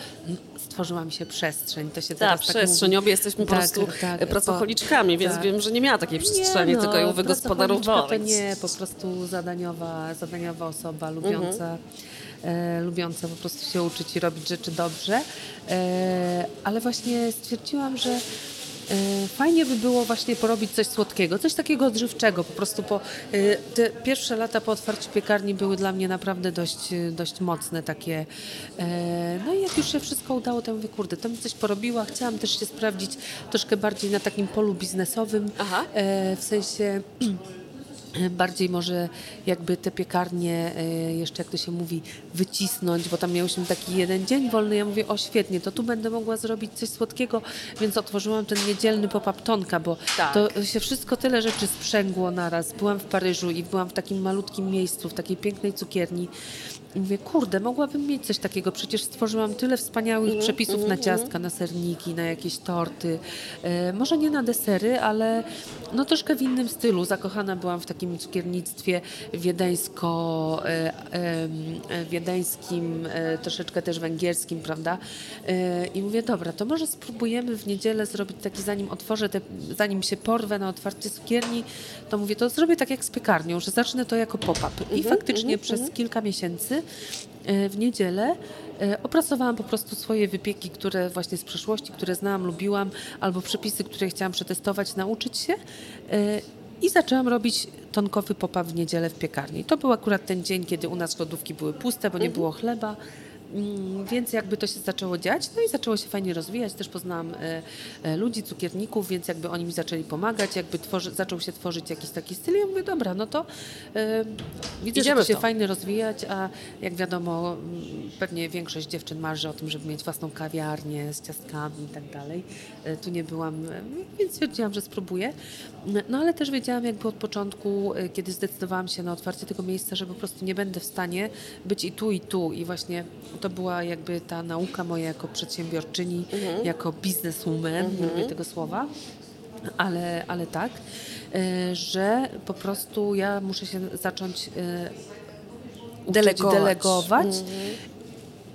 Stworzyła mi się przestrzeń. To się Tak, teraz tak przestrzeń. mówi. Obie jesteśmy po Tak, prostu tak, e, pracocholiczkami, więc tak. wiem, że nie miała takiej przestrzeni, Nie, tylko ją no, wygospodarowała. To nie, po prostu zadaniowa, zadaniowa osoba, lubiąca, e, lubiąca po prostu się uczyć i robić rzeczy dobrze. E, ale właśnie stwierdziłam, że fajnie by było właśnie porobić coś słodkiego, coś takiego odżywczego. Po prostu po, e, te pierwsze lata po otwarciu piekarni były dla mnie naprawdę dość, e, dość mocne takie. E, no i jak już się wszystko udało, to mówię, kurde, to mi coś porobiła. Chciałam też się sprawdzić troszkę bardziej na takim polu biznesowym. Aha. E, w sensie bardziej może jakby te piekarnie, e, jeszcze jak to się mówi, wycisnąć, bo tam miałyśmy taki jeden dzień wolny. Ja mówię, o świetnie, to tu będę mogła zrobić coś słodkiego, więc otworzyłam ten niedzielny pop-up Tonka, bo Tak. to się wszystko tyle rzeczy sprzęgło naraz. Byłam w Paryżu i byłam w takim malutkim miejscu, w takiej pięknej cukierni. I mówię, kurde, mogłabym mieć coś takiego. Przecież stworzyłam tyle wspaniałych przepisów na ciastka, na serniki, na jakieś torty. E, może nie na desery, ale no troszkę w innym stylu. Zakochana byłam w takim cukiernictwie wiedeńsko, e, e, wiedeńskim, e, troszeczkę też węgierskim, prawda? E, I mówię, dobra, to może spróbujemy w niedzielę zrobić taki, zanim otworzę, te, zanim się porwę na otwarcie cukierni, to mówię, to zrobię tak jak z piekarnią, że zacznę to jako pop-up. I faktycznie przez kilka miesięcy e, w niedzielę e, opracowałam po prostu swoje wypieki, które właśnie z przeszłości, które znałam, lubiłam, albo przepisy, które chciałam przetestować, nauczyć się. e, I zaczęłam robić tonkowy pop-up w niedzielę w piekarni. To był akurat ten dzień, kiedy u nas lodówki były puste, bo nie było chleba. Mm, Więc jakby to się zaczęło dziać, no i zaczęło się fajnie rozwijać. Też poznałam e, e, ludzi, cukierników, więc jakby oni mi zaczęli pomagać, jakby tworzy, zaczął się tworzyć jakiś taki styl. I ja mówię, dobra, no to e, widzę, Idziemy że to się fajnie rozwijać, a jak wiadomo, mm, pewnie większość dziewczyn marzy o tym, żeby mieć własną kawiarnię z ciastkami i tak dalej. Tu nie byłam, więc stwierdziłam, że spróbuję. No ale też wiedziałam jakby od początku, kiedy zdecydowałam się na otwarcie tego miejsca, że po prostu nie będę w stanie być i tu, i tu. I właśnie to była jakby ta nauka moja jako przedsiębiorczyni, jako bizneswoman, nie lubię tego słowa, ale, ale tak, e, że po prostu ja muszę się zacząć e, Delegować. delegować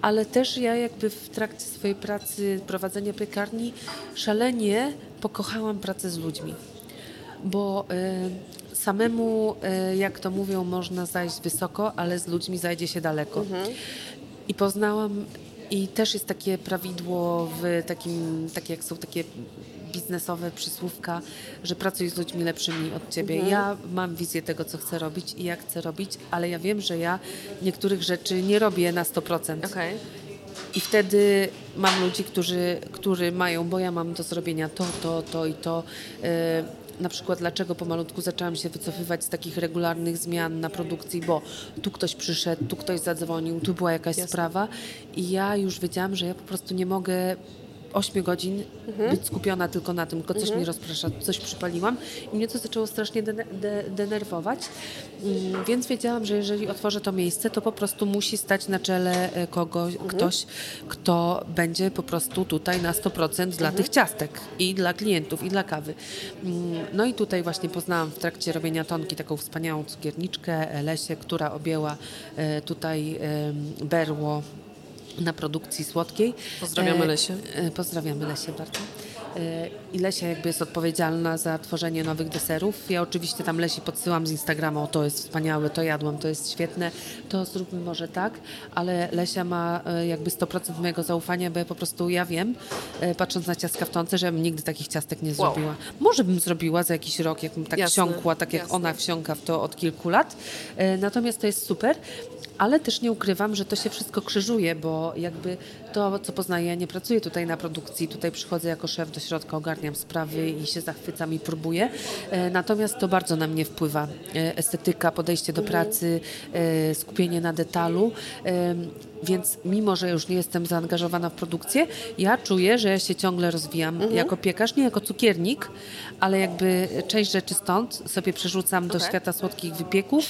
ale też ja jakby w trakcie swojej pracy prowadzenia piekarni szalenie pokochałam pracę z ludźmi. Bo y, samemu, y, jak to mówią, można zajść wysoko, ale z ludźmi zajdzie się daleko. I poznałam, i też jest takie prawidło w takim, takie jak są takie biznesowe przysłówka, że pracuj z ludźmi lepszymi od ciebie. Ja mam wizję tego, co chcę robić i jak chcę robić, ale ja wiem, że ja niektórych rzeczy nie robię na 100%. Okej. I wtedy mam ludzi, którzy, którzy mają, bo ja mam do zrobienia to, to, to i to. Na przykład dlaczego pomalutku zaczęłam się wycofywać z takich regularnych zmian na produkcji, bo tu ktoś przyszedł, tu ktoś zadzwonił, tu była jakaś sprawa. I ja już wiedziałam, że ja po prostu nie mogę 8 godzin być skupiona tylko na tym, tylko coś mnie rozprasza, coś przypaliłam i mnie to zaczęło strasznie dene- de- denerwować, Mm, więc wiedziałam, że jeżeli otworzę to miejsce, to po prostu musi stać na czele e, kogoś, ktoś, kto będzie po prostu tutaj na 100% dla tych ciastek i dla klientów, i dla kawy. Mm, No i tutaj właśnie poznałam w trakcie robienia tonki taką wspaniałą cukierniczkę Lesię, która objęła e, tutaj berło na produkcji słodkiej. Pozdrawiamy. E, Pozdrawiamy Lesię bardzo. I Lesia jakby jest odpowiedzialna za tworzenie nowych deserów. Ja oczywiście tam Lesi podsyłam z Instagrama, o to jest wspaniałe, to jadłam, to jest świetne, to zróbmy może tak, ale Lesia ma e, jakby 100% mojego zaufania, bo ja po prostu ja wiem, e, patrząc na ciastka w tonce, że ja bym nigdy takich ciastek nie Wow. zrobiła. Może bym zrobiła za jakiś rok, jakbym tak Jasne, wsiąkła, tak jak jasne. ona wsiąka w to od kilku lat. E, Natomiast to jest super. Ale też nie ukrywam, że to się wszystko krzyżuje, bo jakby to, co poznaję, ja nie pracuję tutaj na produkcji, tutaj przychodzę jako szef do środka, ogarniam sprawy i się zachwycam i próbuję. E, Natomiast to bardzo na mnie wpływa. E, Estetyka, podejście do pracy, e, skupienie na detalu. Więc mimo, że już nie jestem zaangażowana w produkcję, ja czuję, że ja się ciągle rozwijam jako piekarz, nie jako cukiernik, ale jakby część rzeczy stąd sobie przerzucam do Okej. świata słodkich wypieków.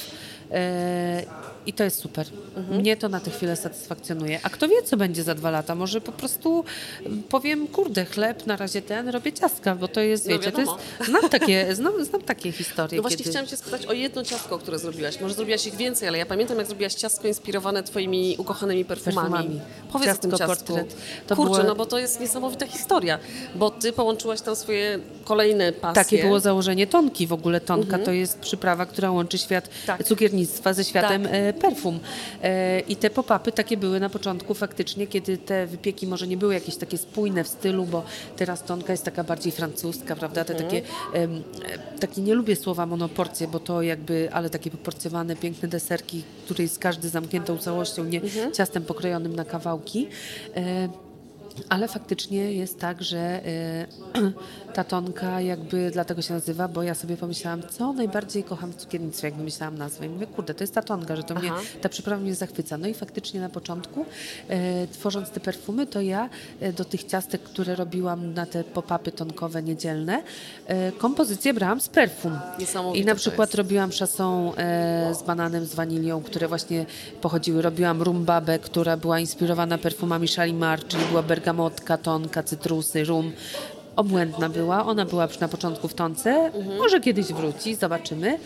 E, I to jest super. Mnie to na tę chwilę satysfakcjonuje. A kto wie, co będzie za dwa lata? Może po prostu mm, powiem, kurde, chleb, na razie ten, robię ciastka, bo to jest, No wiecie, to jest, znam takie, znam, znam takie historie. No właśnie kiedy... chciałam Cię spytać o jedno ciastko, które zrobiłaś. Może zrobiłaś ich więcej, ale ja pamiętam, jak zrobiłaś ciastko inspirowane Twoimi ukochanymi perfumami. Perfumami. Powiedz Ciastko o tym ciastku. portret. To Kurczę, było- no bo to jest niesamowita historia, bo Ty połączyłaś tam swoje kolejne pasje. Takie było założenie tonki. W ogóle tonka to jest przyprawa, która łączy świat Tak. cukiernictwa ze światem Tak. E, perfum. E, I te pop-upy takie były na początku faktycznie, kiedy te wypieki może nie były jakieś takie spójne w stylu, bo teraz tonka jest taka bardziej francuska, prawda? Te takie, em, e, takie, nie lubię słowa monoporcje, bo to jakby, ale takie poporcjowane, piękne deserki, które jest każdy zamkniętą całością, nie ciastem pokrojonym na kawałki. Ale faktycznie jest tak, że e, ta tonka jakby dlatego się nazywa, bo ja sobie pomyślałam, co najbardziej kocham w cukiernictwie, jak wymyślałam nazwę. I mówię, kurde, to jest ta tonka, że to mnie, ta przyprawa mnie zachwyca. No i faktycznie na początku, e, tworząc te perfumy, to ja e, do tych ciastek, które robiłam na te pop-upy tonkowe niedzielne, kompozycję brałam z perfum. I na przykład robiłam szasą e, z bananem, z wanilią, które właśnie pochodziły. Robiłam rumbabę, która była inspirowana perfumami Shalimar, czyli była bergamotka, tonka, cytrusy, rum. Obłędna była, ona była na początku w tonce, Mhm. może kiedyś wróci, zobaczymy.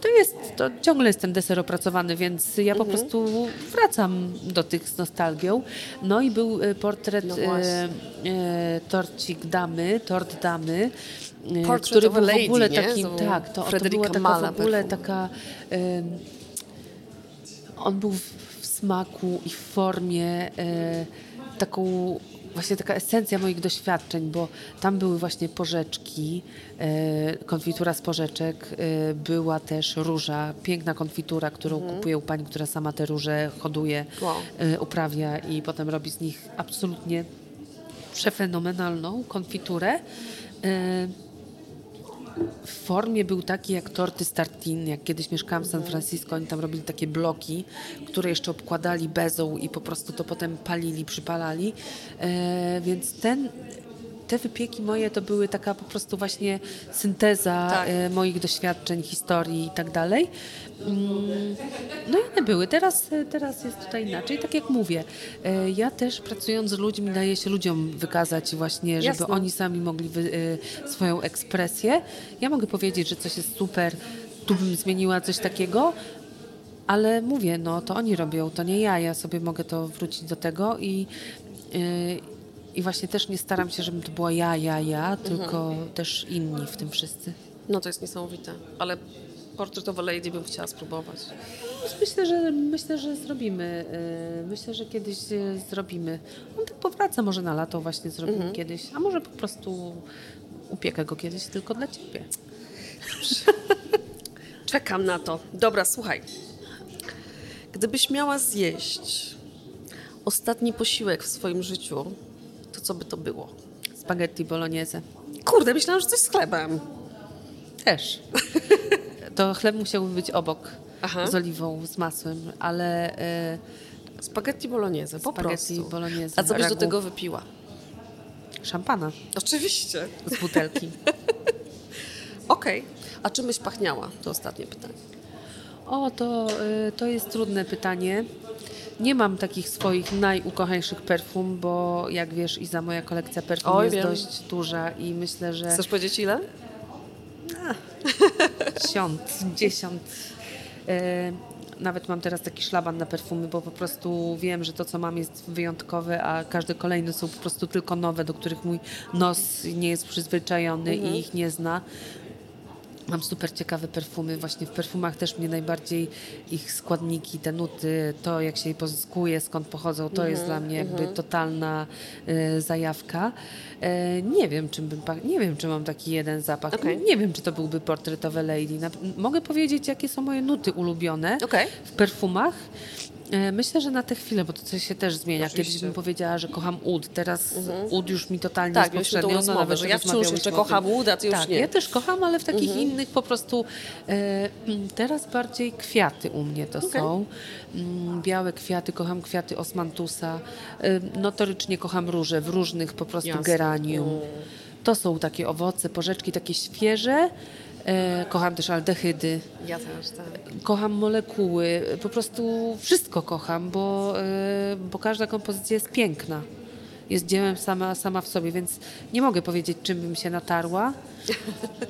To jest, to ciągle jest ten deser opracowany, więc ja Mhm. po prostu wracam do tych z nostalgią. No i był e, portret No e, e, torcik damy, tort damy, e, Portrait który był w lady, ogóle nie? takim, To tak, to, to była taka Mala w ogóle perfum. taka, em, on był w, w smaku i w formie e, taką, właśnie taka esencja moich doświadczeń, bo tam były właśnie porzeczki, e, konfitura z porzeczek, e, była też róża, piękna konfitura, którą kupuję u pani, która sama te róże hoduje, Wow. e, uprawia i potem robi z nich absolutnie przefenomenalną konfiturę. W formie był taki jak torty Startin, jak kiedyś mieszkałam w San Francisco, oni tam robili takie bloki, które jeszcze obkładali bezą i po prostu to potem palili, przypalali. E, więc ten, te wypieki moje to były taka po prostu właśnie synteza Tak. e, moich doświadczeń, historii i tak dalej. Mm, No i one były. Teraz, teraz jest tutaj inaczej. Tak jak mówię, e, ja też pracując z ludźmi daję się ludziom wykazać właśnie, żeby Jasne. oni sami mogli wy, e, swoją ekspresję. Ja mogę powiedzieć, że coś jest super, tu bym zmieniła coś takiego, ale mówię, no to oni robią, to nie ja. Ja sobie mogę to wrócić do tego i, e, i właśnie też nie staram się, żeby to była ja, ja, ja, tylko też inni w tym wszyscy. No to jest niesamowite, ale a Lady bym chciała spróbować. Myślę, że myślę, że zrobimy. y, Myślę, że kiedyś y, zrobimy. On tak powraca może na lato właśnie zrobimy kiedyś, a może po prostu upiekę go kiedyś tylko dla ciebie. Czekam na to. Dobra, słuchaj. Gdybyś miała zjeść ostatni posiłek w swoim życiu, co by to było? Spaghetti bolognese. Kurde, myślałam, że coś z chlebem. Też. To chleb musiałby być obok Aha. z oliwą, z masłem, ale y, Spaghetti bolognese, po Spaghetti prostu. bolognese, A co byś do ragu. tego wypiła? Szampana Oczywiście. z butelki. Okej. A czym byś pachniała? To ostatnie pytanie. O, to, y, to jest trudne pytanie. Nie mam takich swoich najukochańszych perfum, bo jak wiesz, Iza, moja kolekcja perfum Oj, jest wiem. dość duża i myślę, że Chcesz powiedzieć ile? dziesiąt, dziesiąt. E, Nawet mam teraz taki szlaban na perfumy, bo po prostu wiem, że to, co mam, jest wyjątkowe, a każde kolejne są po prostu tylko nowe, do których mój nos nie jest przyzwyczajony i ich nie zna. Mam super ciekawe perfumy. Właśnie w perfumach też mnie najbardziej ich składniki, te nuty, to jak się je pozyskuje, skąd pochodzą, to jest dla mnie jakby totalna e, zajawka. E, nie wiem, czym bym, nie wiem, czy mam taki jeden zapach. Okej. Nie wiem, czy to byłby portretowe lady. Na, mogę powiedzieć, jakie są moje nuty ulubione Okej. w perfumach. E, Myślę, że na tę chwilę, bo to coś się też zmienia. Oczywiście. Kiedyś bym powiedziała, że kocham ud. Teraz ud już mi totalnie Tak, no, rozmowę, nawet że ja wciąż jeszcze kocham ud, a ty już tak, nie. Ja też kocham, ale w takich innych po prostu e, mm, teraz bardziej kwiaty u mnie to są. Mm, Białe kwiaty, kocham kwiaty osmantusa. E, notorycznie kocham róże w różnych po prostu Jasne. geranium. To są takie owoce, porzeczki takie świeże. E, kocham też aldehydy. Ja też, tak. Kocham molekuły, po prostu wszystko kocham, bo, e, bo każda kompozycja jest piękna. Jest dziełem sama, sama w sobie, więc nie mogę powiedzieć, czym bym się natarła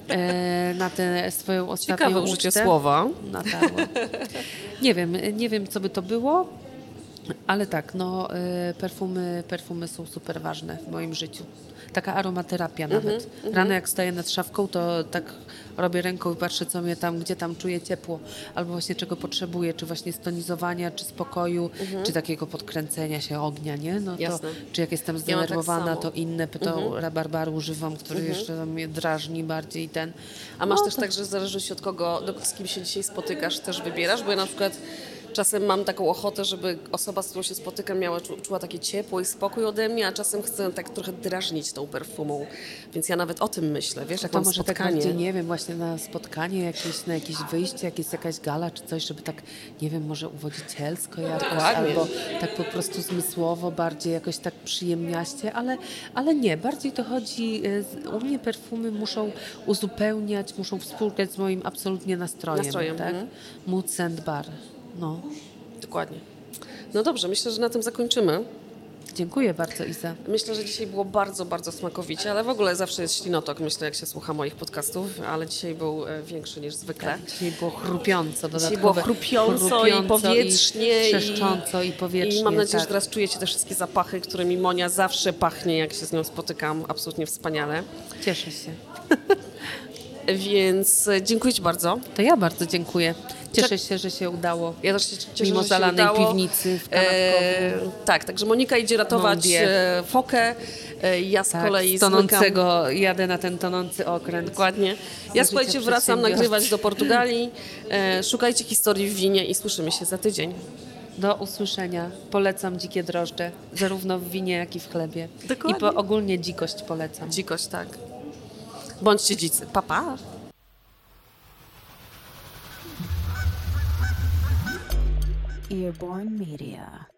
e, na tę swoją ostatnią Ciekawe użycie ucztę. słowa. Natarła. Nie wiem, nie wiem, co by to było, ale tak, no, e, perfumy, perfumy są super ważne w moim życiu. Taka aromaterapia nawet. Rano jak staję nad szafką, to tak robię ręką i patrzę, co mnie tam, gdzie tam czuję ciepło, albo właśnie czego potrzebuję, czy właśnie stonizowania, czy spokoju, czy takiego podkręcenia się ognia, nie? No to, Jasne. czy jak jestem Ja tak zdenerwowana, samo. to inne, to rabarbaru używam, który jeszcze mnie drażni bardziej ten. A masz No, też tak, że w zależności od kogo, do, z kim się dzisiaj spotykasz, też wybierasz? Bo ja na przykład czasem mam taką ochotę, żeby osoba, z którą się spotykam, miała, czu- czuła takie ciepło i spokój ode mnie, a czasem chcę tak trochę drażnić tą perfumą. Więc ja nawet o tym myślę, wiesz, jak To mam może tak spotkanie. bardziej, nie wiem, właśnie na spotkanie jakieś, na jakieś wyjście, jak jest jakaś gala czy coś, żeby tak, nie wiem, może uwodzicielsko jakoś, Dokładnie. albo tak po prostu zmysłowo, bardziej jakoś tak przyjemniaście, ale, ale nie, bardziej to chodzi, z- u mnie perfumy muszą uzupełniać, muszą współgrać z moim absolutnie nastrojem, Nastrojem, tak? mhm. Mood and bar, no. Dokładnie. No dobrze, myślę, że na tym zakończymy. Dziękuję bardzo, Iza. Myślę, że dzisiaj było bardzo, bardzo smakowicie, ale w ogóle zawsze jest ślinotok, myślę, jak się słucha moich podcastów, ale dzisiaj był e, większy niż zwykle. Dzisiaj było chrupiąco. Dzisiaj było chrupiąco i powietrznie I i- trzeszcząco i, powietrznie. I mam nadzieję, tak. że teraz czujecie te wszystkie zapachy, którymi Monia zawsze pachnie, jak się z nią spotykam. Absolutnie wspaniale. Cieszę się. Więc dziękuję Ci bardzo. To ja bardzo dziękuję. Cieszę się, że się udało. Ja też się cieszę, Mimo że zalanej udało. piwnicy w. E, tak, także Monika idzie ratować Mądrie. e, fokę. E, ja z Tak, kolei z zmykam- tonącego, jadę na ten tonący okręt. Dokładnie. Ja słuchajcie, wracam nagrywać do Portugalii. E, szukajcie historii w winie i słyszymy się za tydzień. Do usłyszenia. Polecam dzikie drożdże, zarówno w winie, jak i w chlebie. Dokładnie. I po, ogólnie dzikość polecam. Dzikość, tak. Bądźcie dzicy. Pa, pa. Media.